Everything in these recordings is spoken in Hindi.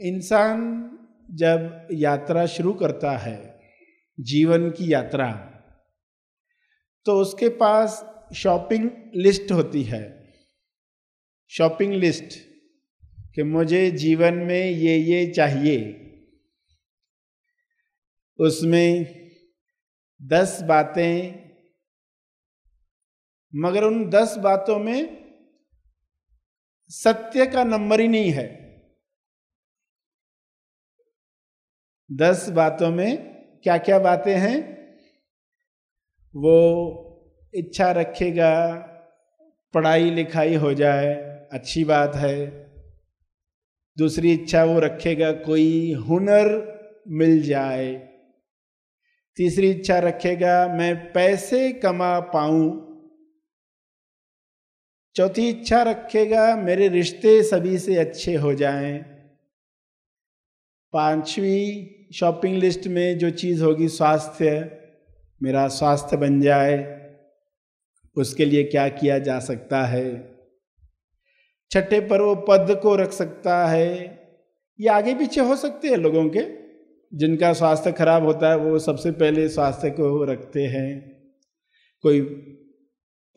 इंसान जब यात्रा शुरू करता है, जीवन की यात्रा तो उसके पास शॉपिंग लिस्ट होती है। शॉपिंग लिस्ट कि मुझे जीवन में ये ये चाहिए। उसमें दस बातें, मगर उन दस बातों में सत्य का नंबर ही नहीं है। दस बातों में क्या क्या बातें हैं? वो इच्छा रखेगा, पढ़ाई लिखाई हो जाए, अच्छी बात है। दूसरी इच्छा वो रखेगा, कोई हुनर मिल जाए। तीसरी इच्छा रखेगा, मैं पैसे कमा पाऊँ। चौथी इच्छा रखेगा, मेरे रिश्ते सभी से अच्छे हो जाएँ। पांचवी शॉपिंग लिस्ट में जो चीज़ होगी, स्वास्थ्य, मेरा स्वास्थ्य बन जाए, उसके लिए क्या किया जा सकता है? छठे पर वो पद को रख सकता है, ये आगे पीछे हो सकते हैं लोगों के, जिनका स्वास्थ्य खराब होता है, वो सबसे पहले स्वास्थ्य को रखते हैं। कोई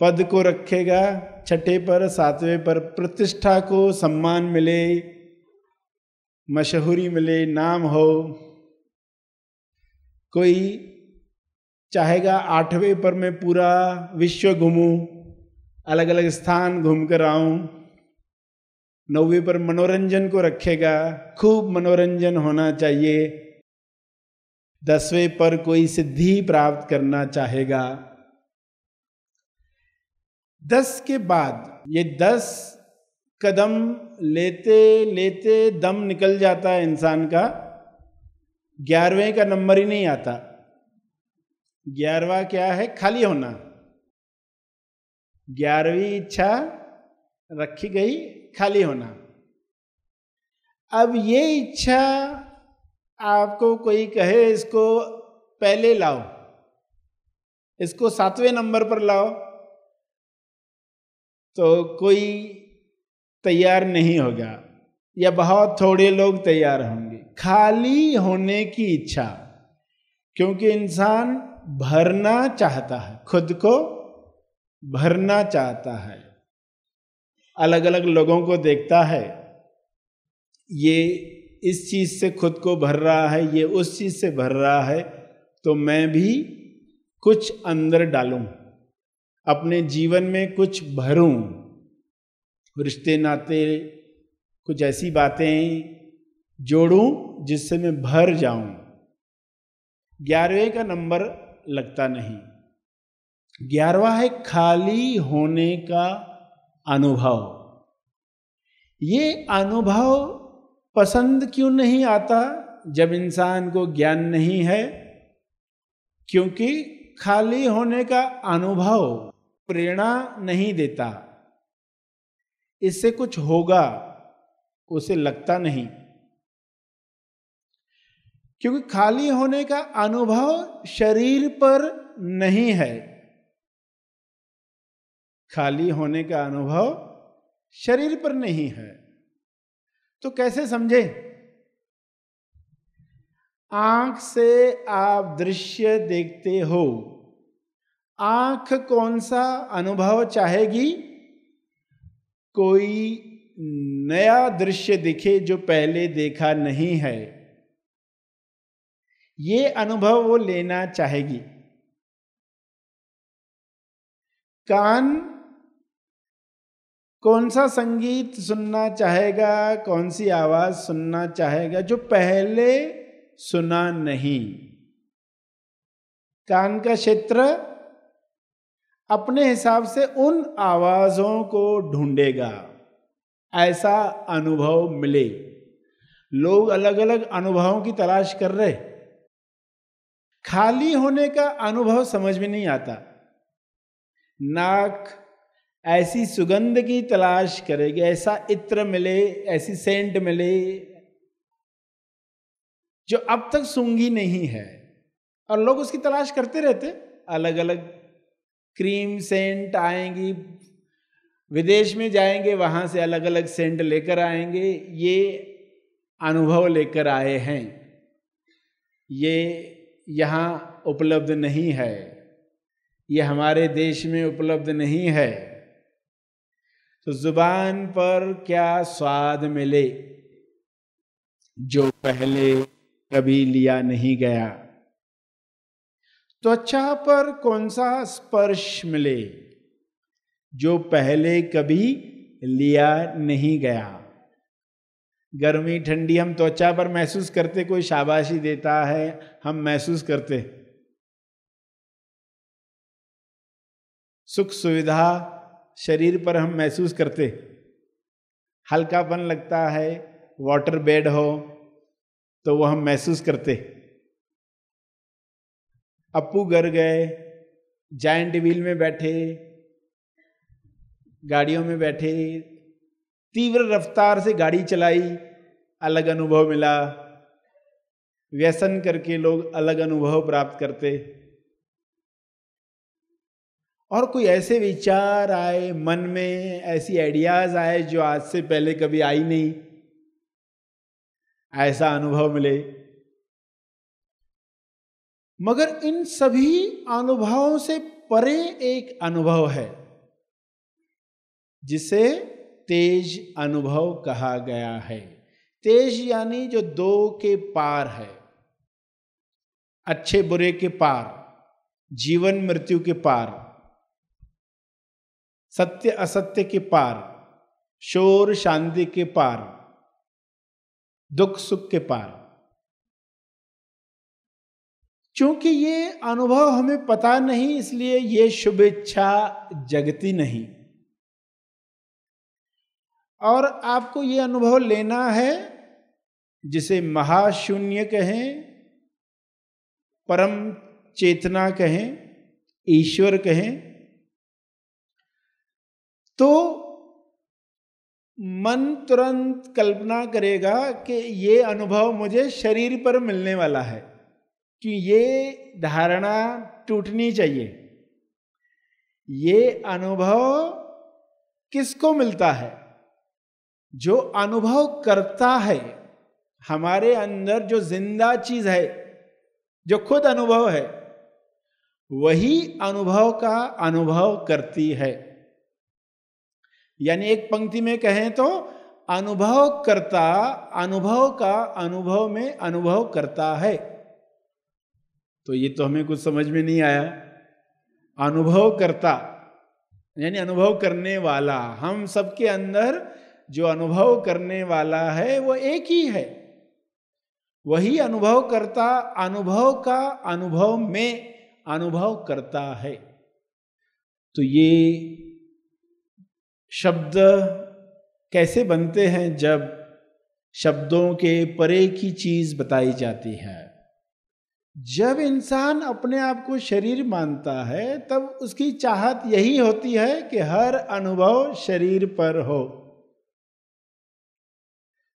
पद को रखेगा, छठे पर, सातवें पर प्रतिष्ठा को सम्मान मिले, मशहूरी मिले, नाम हो कोई चाहेगा आठवें पर मैं पूरा विश्व घूमूं अलग अलग स्थान घूम कर आऊँ। नौवीं पर मनोरंजन को रखेगा, खूब मनोरंजन होना चाहिए। दसवें पर कोई सिद्धि प्राप्त करना चाहेगा। दस के बाद ये दस कदम लेते लेते दम निकल जाता है इंसान का। ग्यारहवें का नंबर ही नहीं आता। ग्यारहवा क्या है? खाली होना। ग्यारहवीं इच्छा रखी गई, खाली होना। अब ये इच्छा आपको कोई कहे, इसको पहले लाओ। इसको सातवें नंबर पर लाओ। तो कोई तैयार नहीं होगा, या बहुत थोड़े लोग तैयार होंगे। खाली होने की इच्छा, क्योंकि इंसान भरना चाहता है, खुद को भरना चाहता है। अलग अलग लोगों को देखता है, ये इस चीज़ से खुद को भर रहा है, ये उस चीज़ से भर रहा है तो मैं भी कुछ अंदर डालूं, अपने जीवन में कुछ भरूं। रिश्ते नाते कुछ ऐसी बातें जोड़ूं, जिससे मैं भर जाऊँ। ग्यारहवें का नंबर लगता नहीं। ग्यारहवा है खाली होने का अनुभव। ये अनुभव पसंद क्यों नहीं आता, जब इंसान को ज्ञान नहीं है? क्योंकि खाली होने का अनुभव प्रेरणा नहीं देता। इससे कुछ होगा, उसे लगता नहीं। क्योंकि खाली होने का अनुभव शरीर पर नहीं है। खाली होने का अनुभव शरीर पर नहीं है। तो कैसे समझे? आँख से आप दृश्य देखते हो। आँख कौन सा अनुभव चाहेगी? कोई नया दृश्य दिखे जो पहले देखा नहीं है। ये अनुभव वो लेना चाहेगी। कान, कौन सा संगीत सुनना चाहेगा, कौन सी आवाज़ सुनना चाहेगा, जो पहले सुना नहीं। कान का क्षेत्र, अपने हिसाब से उन आवाजों को ढूंढेगा। ऐसा अनुभव मिले। लोग अलग अलग अनुभवों की तलाश कर रहे। खाली होने का अनुभव समझ में नहीं आता। नाक ऐसी सुगंध की तलाश करेगी, ऐसा इत्र मिले, ऐसी सेंट मिले, जो अब तक सूँगी नहीं है। और लोग उसकी तलाश करते रहते अलग अलग क्रीम सेंट आएँगी, विदेश में जाएँगे, वहाँ से अलग अलग सेंट लेकर आएँगे, ये अनुभव लेकर आए हैं। ये यहाँ उपलब्ध नहीं है। ये हमारे देश में उपलब्ध नहीं है। तो ज़ुबान पर क्या स्वाद मिले? जो पहले कभी लिया नहीं गया। त्वचा पर कौन सा स्पर्श मिले? जो पहले कभी लिया नहीं गया। गर्मी ठंडी, हम त्वचा पर महसूस करते, कोई शाबाशी देता है, हम महसूस करते। सुख सुविधा शरीर पर हम महसूस करते। हल्कापन लगता है, वाटर बेड हो तो वो हम महसूस करते। अप्पू घर गए जाइंट व्हील में बैठे, गाड़ियों में बैठे तीव्र रफ्तार से गाड़ी चलाई, अलग अनुभव मिला। व्यसन करके लोग अलग अनुभव प्राप्त करते। और कोई ऐसे विचार आए मन में, ऐसी आइडियाज़ आए जो आज से पहले कभी आई नहीं? ऐसा अनुभव मिले। मगर इन सभी अनुभवों से परे एक अनुभव है जिसे तेज अनुभव कहा गया है। तेज यानी जो दो के पार है। अच्छे बुरे के पार, जीवन मृत्यु के पार, सत्य असत्य के पार, शोर शांति के पार, दुख सुख के पार। क्योंकि ये अनुभव हमें पता नहीं, इसलिए ये शुभेच्छा जगती नहीं। और आपको ये अनुभव लेना है, जिसे महाशून्य कहें, परम चेतना कहें, ईश्वर कहें तो मन तुरंत कल्पना करेगा कि ये अनुभव मुझे शरीर पर मिलने वाला है, कि ये धारणा टूटनी चाहिए। ये अनुभव किसको मिलता है? जो अनुभव करता है, हमारे अंदर जो ज़िंदा चीज़ है, जो खुद अनुभव है, वही अनुभव का अनुभव करती है। यानी एक पंक्ति में कहें तो अनुभव करता, अनुभव का अनुभव में अनुभव करता है। तो ये तो हमें कुछ समझ में नहीं आया। अनुभव करता, यानी अनुभव करने वाला, हम सबके अंदर जो अनुभव करने वाला है, वो एक ही है। वही अनुभव करता, अनुभव का अनुभव में अनुभव करता है। तो ये शब्द कैसे बनते हैं जब शब्दों के परे की चीज़ बताई जाती है? जब इंसान अपने आप को शरीर मानता है, तब उसकी चाहत यही होती है कि हर अनुभव शरीर पर हो।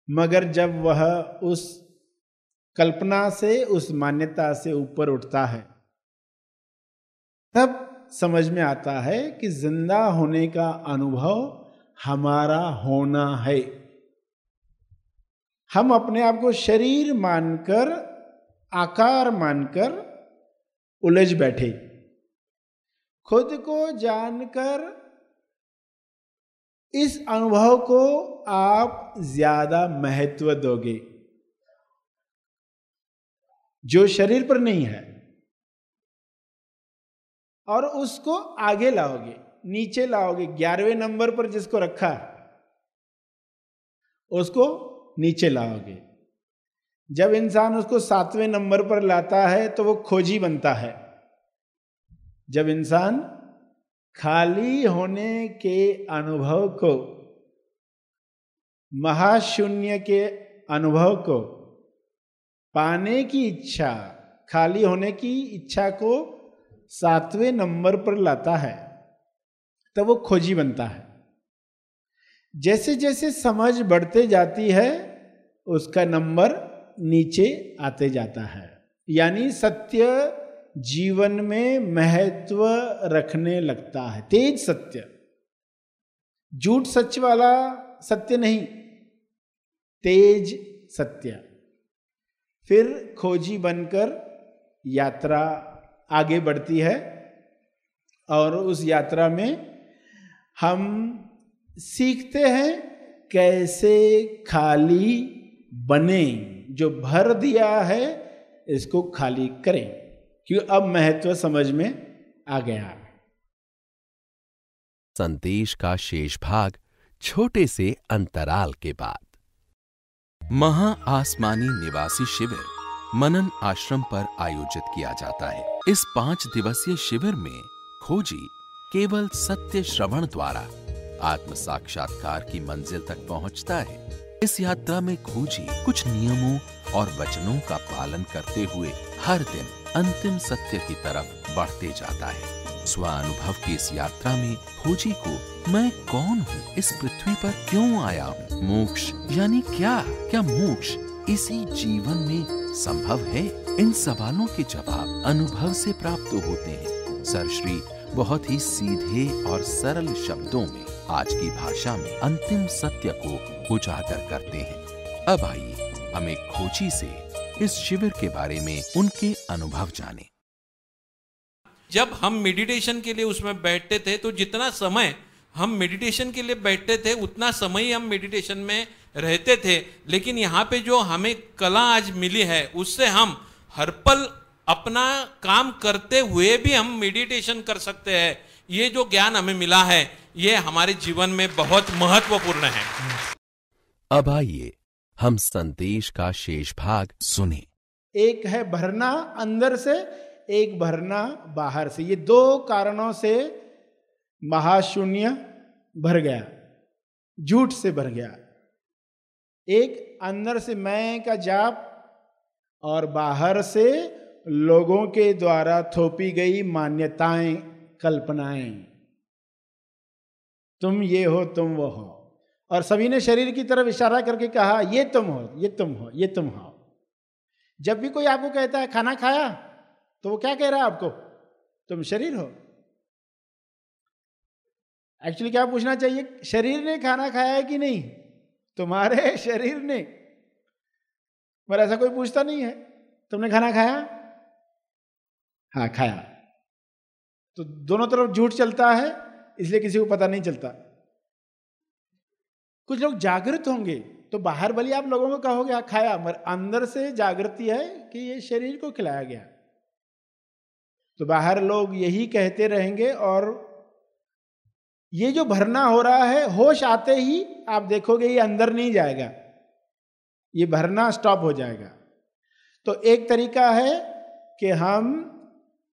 मगर जब वह उस कल्पना से, उस मान्यता से ऊपर उठता है, तब समझ में आता है कि ज़िंदा होने का अनुभव हमारा होना है। हम अपने आप को शरीर मानकर, आकार मानकर उलझ बैठे। खुद को जानकर इस अनुभव को आप ज़्यादा महत्व दोगे। जो शरीर पर नहीं है, और उसको आगे लाओगे, नीचे लाओगे, ग्यारहवें नंबर पर जिसको रखा, उसको नीचे लाओगे। जब इंसान उसको सातवें नंबर पर लाता है तो वो खोजी बनता है। जब इंसान खाली होने के अनुभव को, महाशून्य के अनुभव को, पाने की इच्छा, खाली होने की इच्छा को सातवें नंबर पर लाता है तो वो खोजी बनता है। जैसे जैसे समझ बढ़ते जाती है, उसका नंबर नीचे आते जाता है। यानी सत्य जीवन में महत्व रखने लगता है। तेज सत्य। झूठ सच वाला सत्य नहीं। तेज सत्य। फिर खोजी बनकर यात्रा आगे बढ़ती है और उस यात्रा में हम सीखते हैं कैसे खाली बने। जो भर दिया है, इसको खाली करें। क्यों अब महत्व समझ में आ गया? संदेश का शेष भाग छोटे से अंतराल के बाद। महा आसमानी निवासी शिविर मनन आश्रम पर आयोजित किया जाता है। इस पाँच दिवसीय शिविर में खोजी केवल सत्य श्रवण द्वारा आत्म साक्षात्कार की मंजिल तक पहुँचता है। इस यात्रा में खोजी कुछ नियमों और वचनों का पालन करते हुए हर दिन अंतिम सत्य की तरफ़ बढ़ते जाता है। स्व अनुभव की इस यात्रा में खोजी को मैं कौन हूँ? इस पृथ्वी पर क्यों आया हूँ? मोक्ष, यानी क्या? क्या मोक्ष इसी जीवन में संभव है? इन सवालों के जवाब अनुभव से प्राप्त होते हैं। सर श्री, बहुत ही सीधे और सरल शब्दों में आज की भाषा में अंतिम सत्य को उजागर करते हैं। अब आइए, हम एक खोजी से इस शिविर के बारे में उनके अनुभव जाने। जब हम मेडिटेशन के लिए उसमें बैठते थे तो जितना समय हम मेडिटेशन के लिए बैठते थे उतना समय ही हम मेडिटेशन में रहते थे। लेकिन यहाँ पे जो हमें कला आज मिली है उससे हम हर पल अपना काम करते हुए भी हम मेडिटेशन कर सकते हैं। ये जो ज्ञान हमें मिला है ये हमारे जीवन में बहुत महत्वपूर्ण है। अब आइए हम संदेश का शेष भाग सुने। एक है भरना अंदर से, एक भरना बाहर से। ये दो कारणों से महाशून्य भर गया, झूठ से भर गया। एक, अंदर से मैं का जाप और बाहर से लोगों के द्वारा थोपी गई मान्यताएँ, कल्पनाएँ। तुम ये हो, तुम वो हो। और सभी ने शरीर की तरफ़ इशारा करके कहा, ये तुम हो, ये तुम हो, ये तुम हो। जब भी कोई आपको कहता है, खाना खाया? तो वो क्या कह रहा है आपको? तुम शरीर हो। एक्चुअली क्या पूछना चाहिए? शरीर ने खाना खाया है कि नहीं? तुम्हारे शरीर ने। पर ऐसा कोई पूछता नहीं है। तुमने खाना खाया? हाँ खाया। तो दोनों तरफ़ झूठ चलता है, इसलिए किसी को पता नहीं चलता। कुछ लोग जागृत होंगे तो बाहर भले आप लोगों को कहोगे हाँ खाया। मगर अंदर से जागृति है कि ये शरीर को खिलाया गया। तो बाहर लोग यही कहते रहेंगे और ये जो भरना हो रहा है, होश आते ही आप देखोगे ये अंदर नहीं जाएगा। ये भरना स्टॉप हो जाएगा। तो एक तरीका है कि हम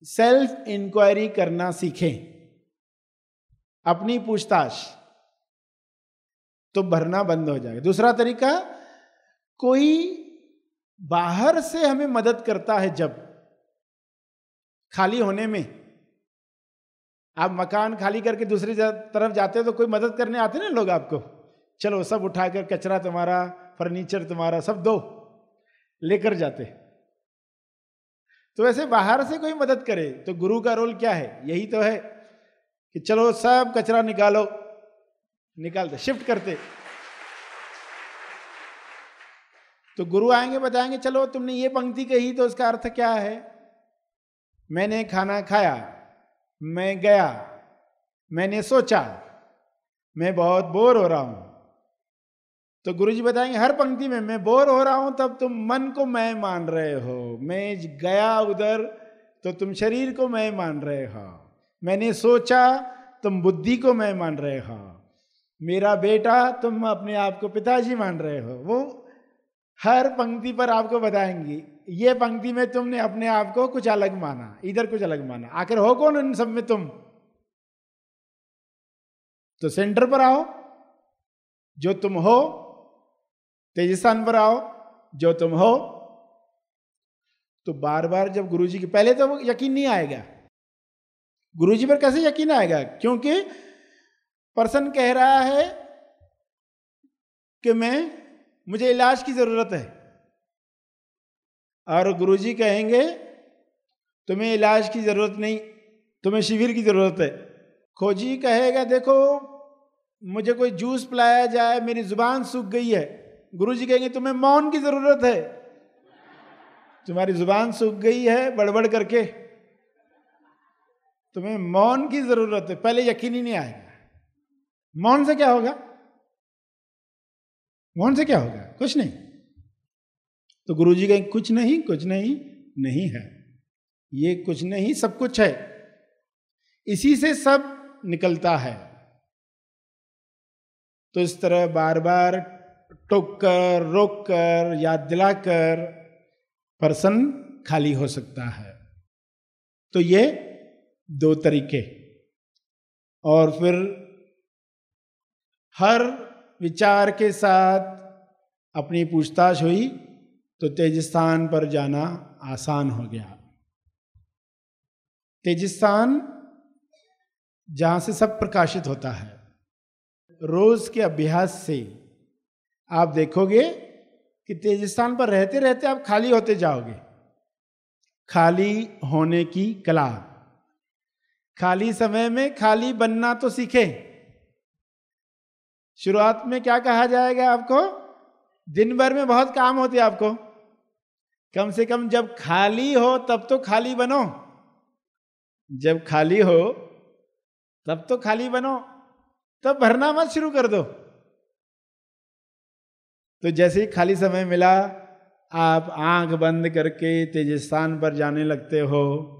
सेल्फ इंक्वायरी करना सीखें। अपनी पूछताछ। तो भरना बंद हो जाएगा। दूसरा तरीका, कोई बाहर से हमें मदद करता है जब, खाली होने में। आप मकान खाली करके दूसरी तरफ़ जाते हो तो कोई मदद करने आते ना लोग आपको? चलो, सब उठाकर कचरा तुम्हारा, फर्नीचर तुम्हारा, सब दो, लेकर जाते तो वैसे बाहर से कोई मदद करे तो गुरु का रोल क्या है? यही तो है कि चलो, सब कचरा निकालो। निकालते शिफ्ट करते। तो गुरु आएँगे, बताएँगे, चलो, तुमने ये पंक्ति कही तो उसका अर्थ क्या है? मैंने खाना खाया, मैं गया, मैंने सोचा, मैं बहुत बोर हो रहा हूँ। तो गुरुजी बताएँगे, हर पंक्ति में, मैं बोर हो रहा हूँ, तब तुम मन को मैं मान रहे हो। मैं गया उधर तो तुम शरीर को मैं मान रहे हो। मैंने सोचा, तुम बुद्धि को मैं मान रहे हो। मेरा बेटा, तुम अपने आप को पिताजी मान रहे हो। वो हर पंक्ति पर आपको बताएँगी, ये पंक्ति में तुमने अपने आप को कुछ अलग माना, इधर कुछ अलग माना। आखिर हो कौन इन सब में तुम? तो सेंटर पर आओ, जो तुम हो तेजस्थान पर आओ, जो तुम हो तो बार बार जब गुरुजी के, पहले तो यकीन नहीं आएगा। गुरुजी पर कैसे यकीन आएगा? क्योंकि पर्सन कह रहा है कि मैं, मुझे इलाज की ज़रूरत है। और गुरुजी कहेंगे, तुम्हें इलाज की ज़रूरत नहीं, तुम्हें शिविर की ज़रूरत है। खोजी कहेगा, देखो, मुझे कोई जूस पिलाया जाए, मेरी ज़ुबान सूख गई है। गुरु जी कहेंगे, तुम्हें मौन की ज़रूरत है। तुम्हारी ज़ुबान सूख गई है, बड़बड़ करके। तुम्हें मौन की ज़रूरत है। पहले यकीन ही नहीं आएगा। मौन से क्या होगा? मौन से क्या होगा? कुछ नहीं। तो गुरु जी कहें, कुछ नहीं कुछ नहीं नहीं है। ये कुछ नहीं, सब कुछ है। इसी से सब निकलता है। तो इस तरह बार बार टोक कर, रोक कर, याद दिलाकर पर्सन खाली हो सकता है। तो ये दो तरीके। और फिर हर विचार के साथ अपनी पूछताछ हुई तो तेजिस्तान पर जाना आसान हो गया। तेजिस्तान जहाँ से सब प्रकाशित होता है। रोज के अभ्यास से आप देखोगे कि तेजिस्तान पर रहते रहते आप खाली होते जाओगे। खाली होने की कला। खाली समय में खाली बनना तो सीखे। शुरुआत में क्या कहा जाएगा आपको? दिन भर में बहुत काम होते आपको। कम से कम जब खाली हो, तब तो खाली बनो। जब खाली हो, तब तो खाली बनो। तब भरना मत शुरू कर दो। तो जैसे ही खाली समय मिला, आप आँख बंद करके तेजस्थान पर जाने लगते हो।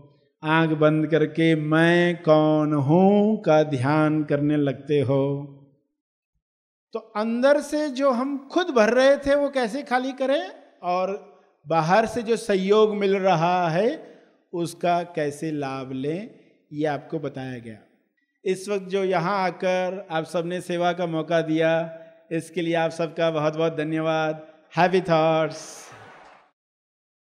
आँख बंद करके मैं कौन हूँ का ध्यान करने लगते हो। तो अंदर से जो हम खुद भर रहे थे, वो कैसे खाली करें? और बाहर से जो सहयोग मिल रहा है, उसका कैसे लाभ लें? ये आपको बताया गया। इस वक्त जो यहाँ आकर आप सबने सेवा का मौका दिया, इसके लिए आप सबका बहुत बहुत धन्यवाद। Happy thoughts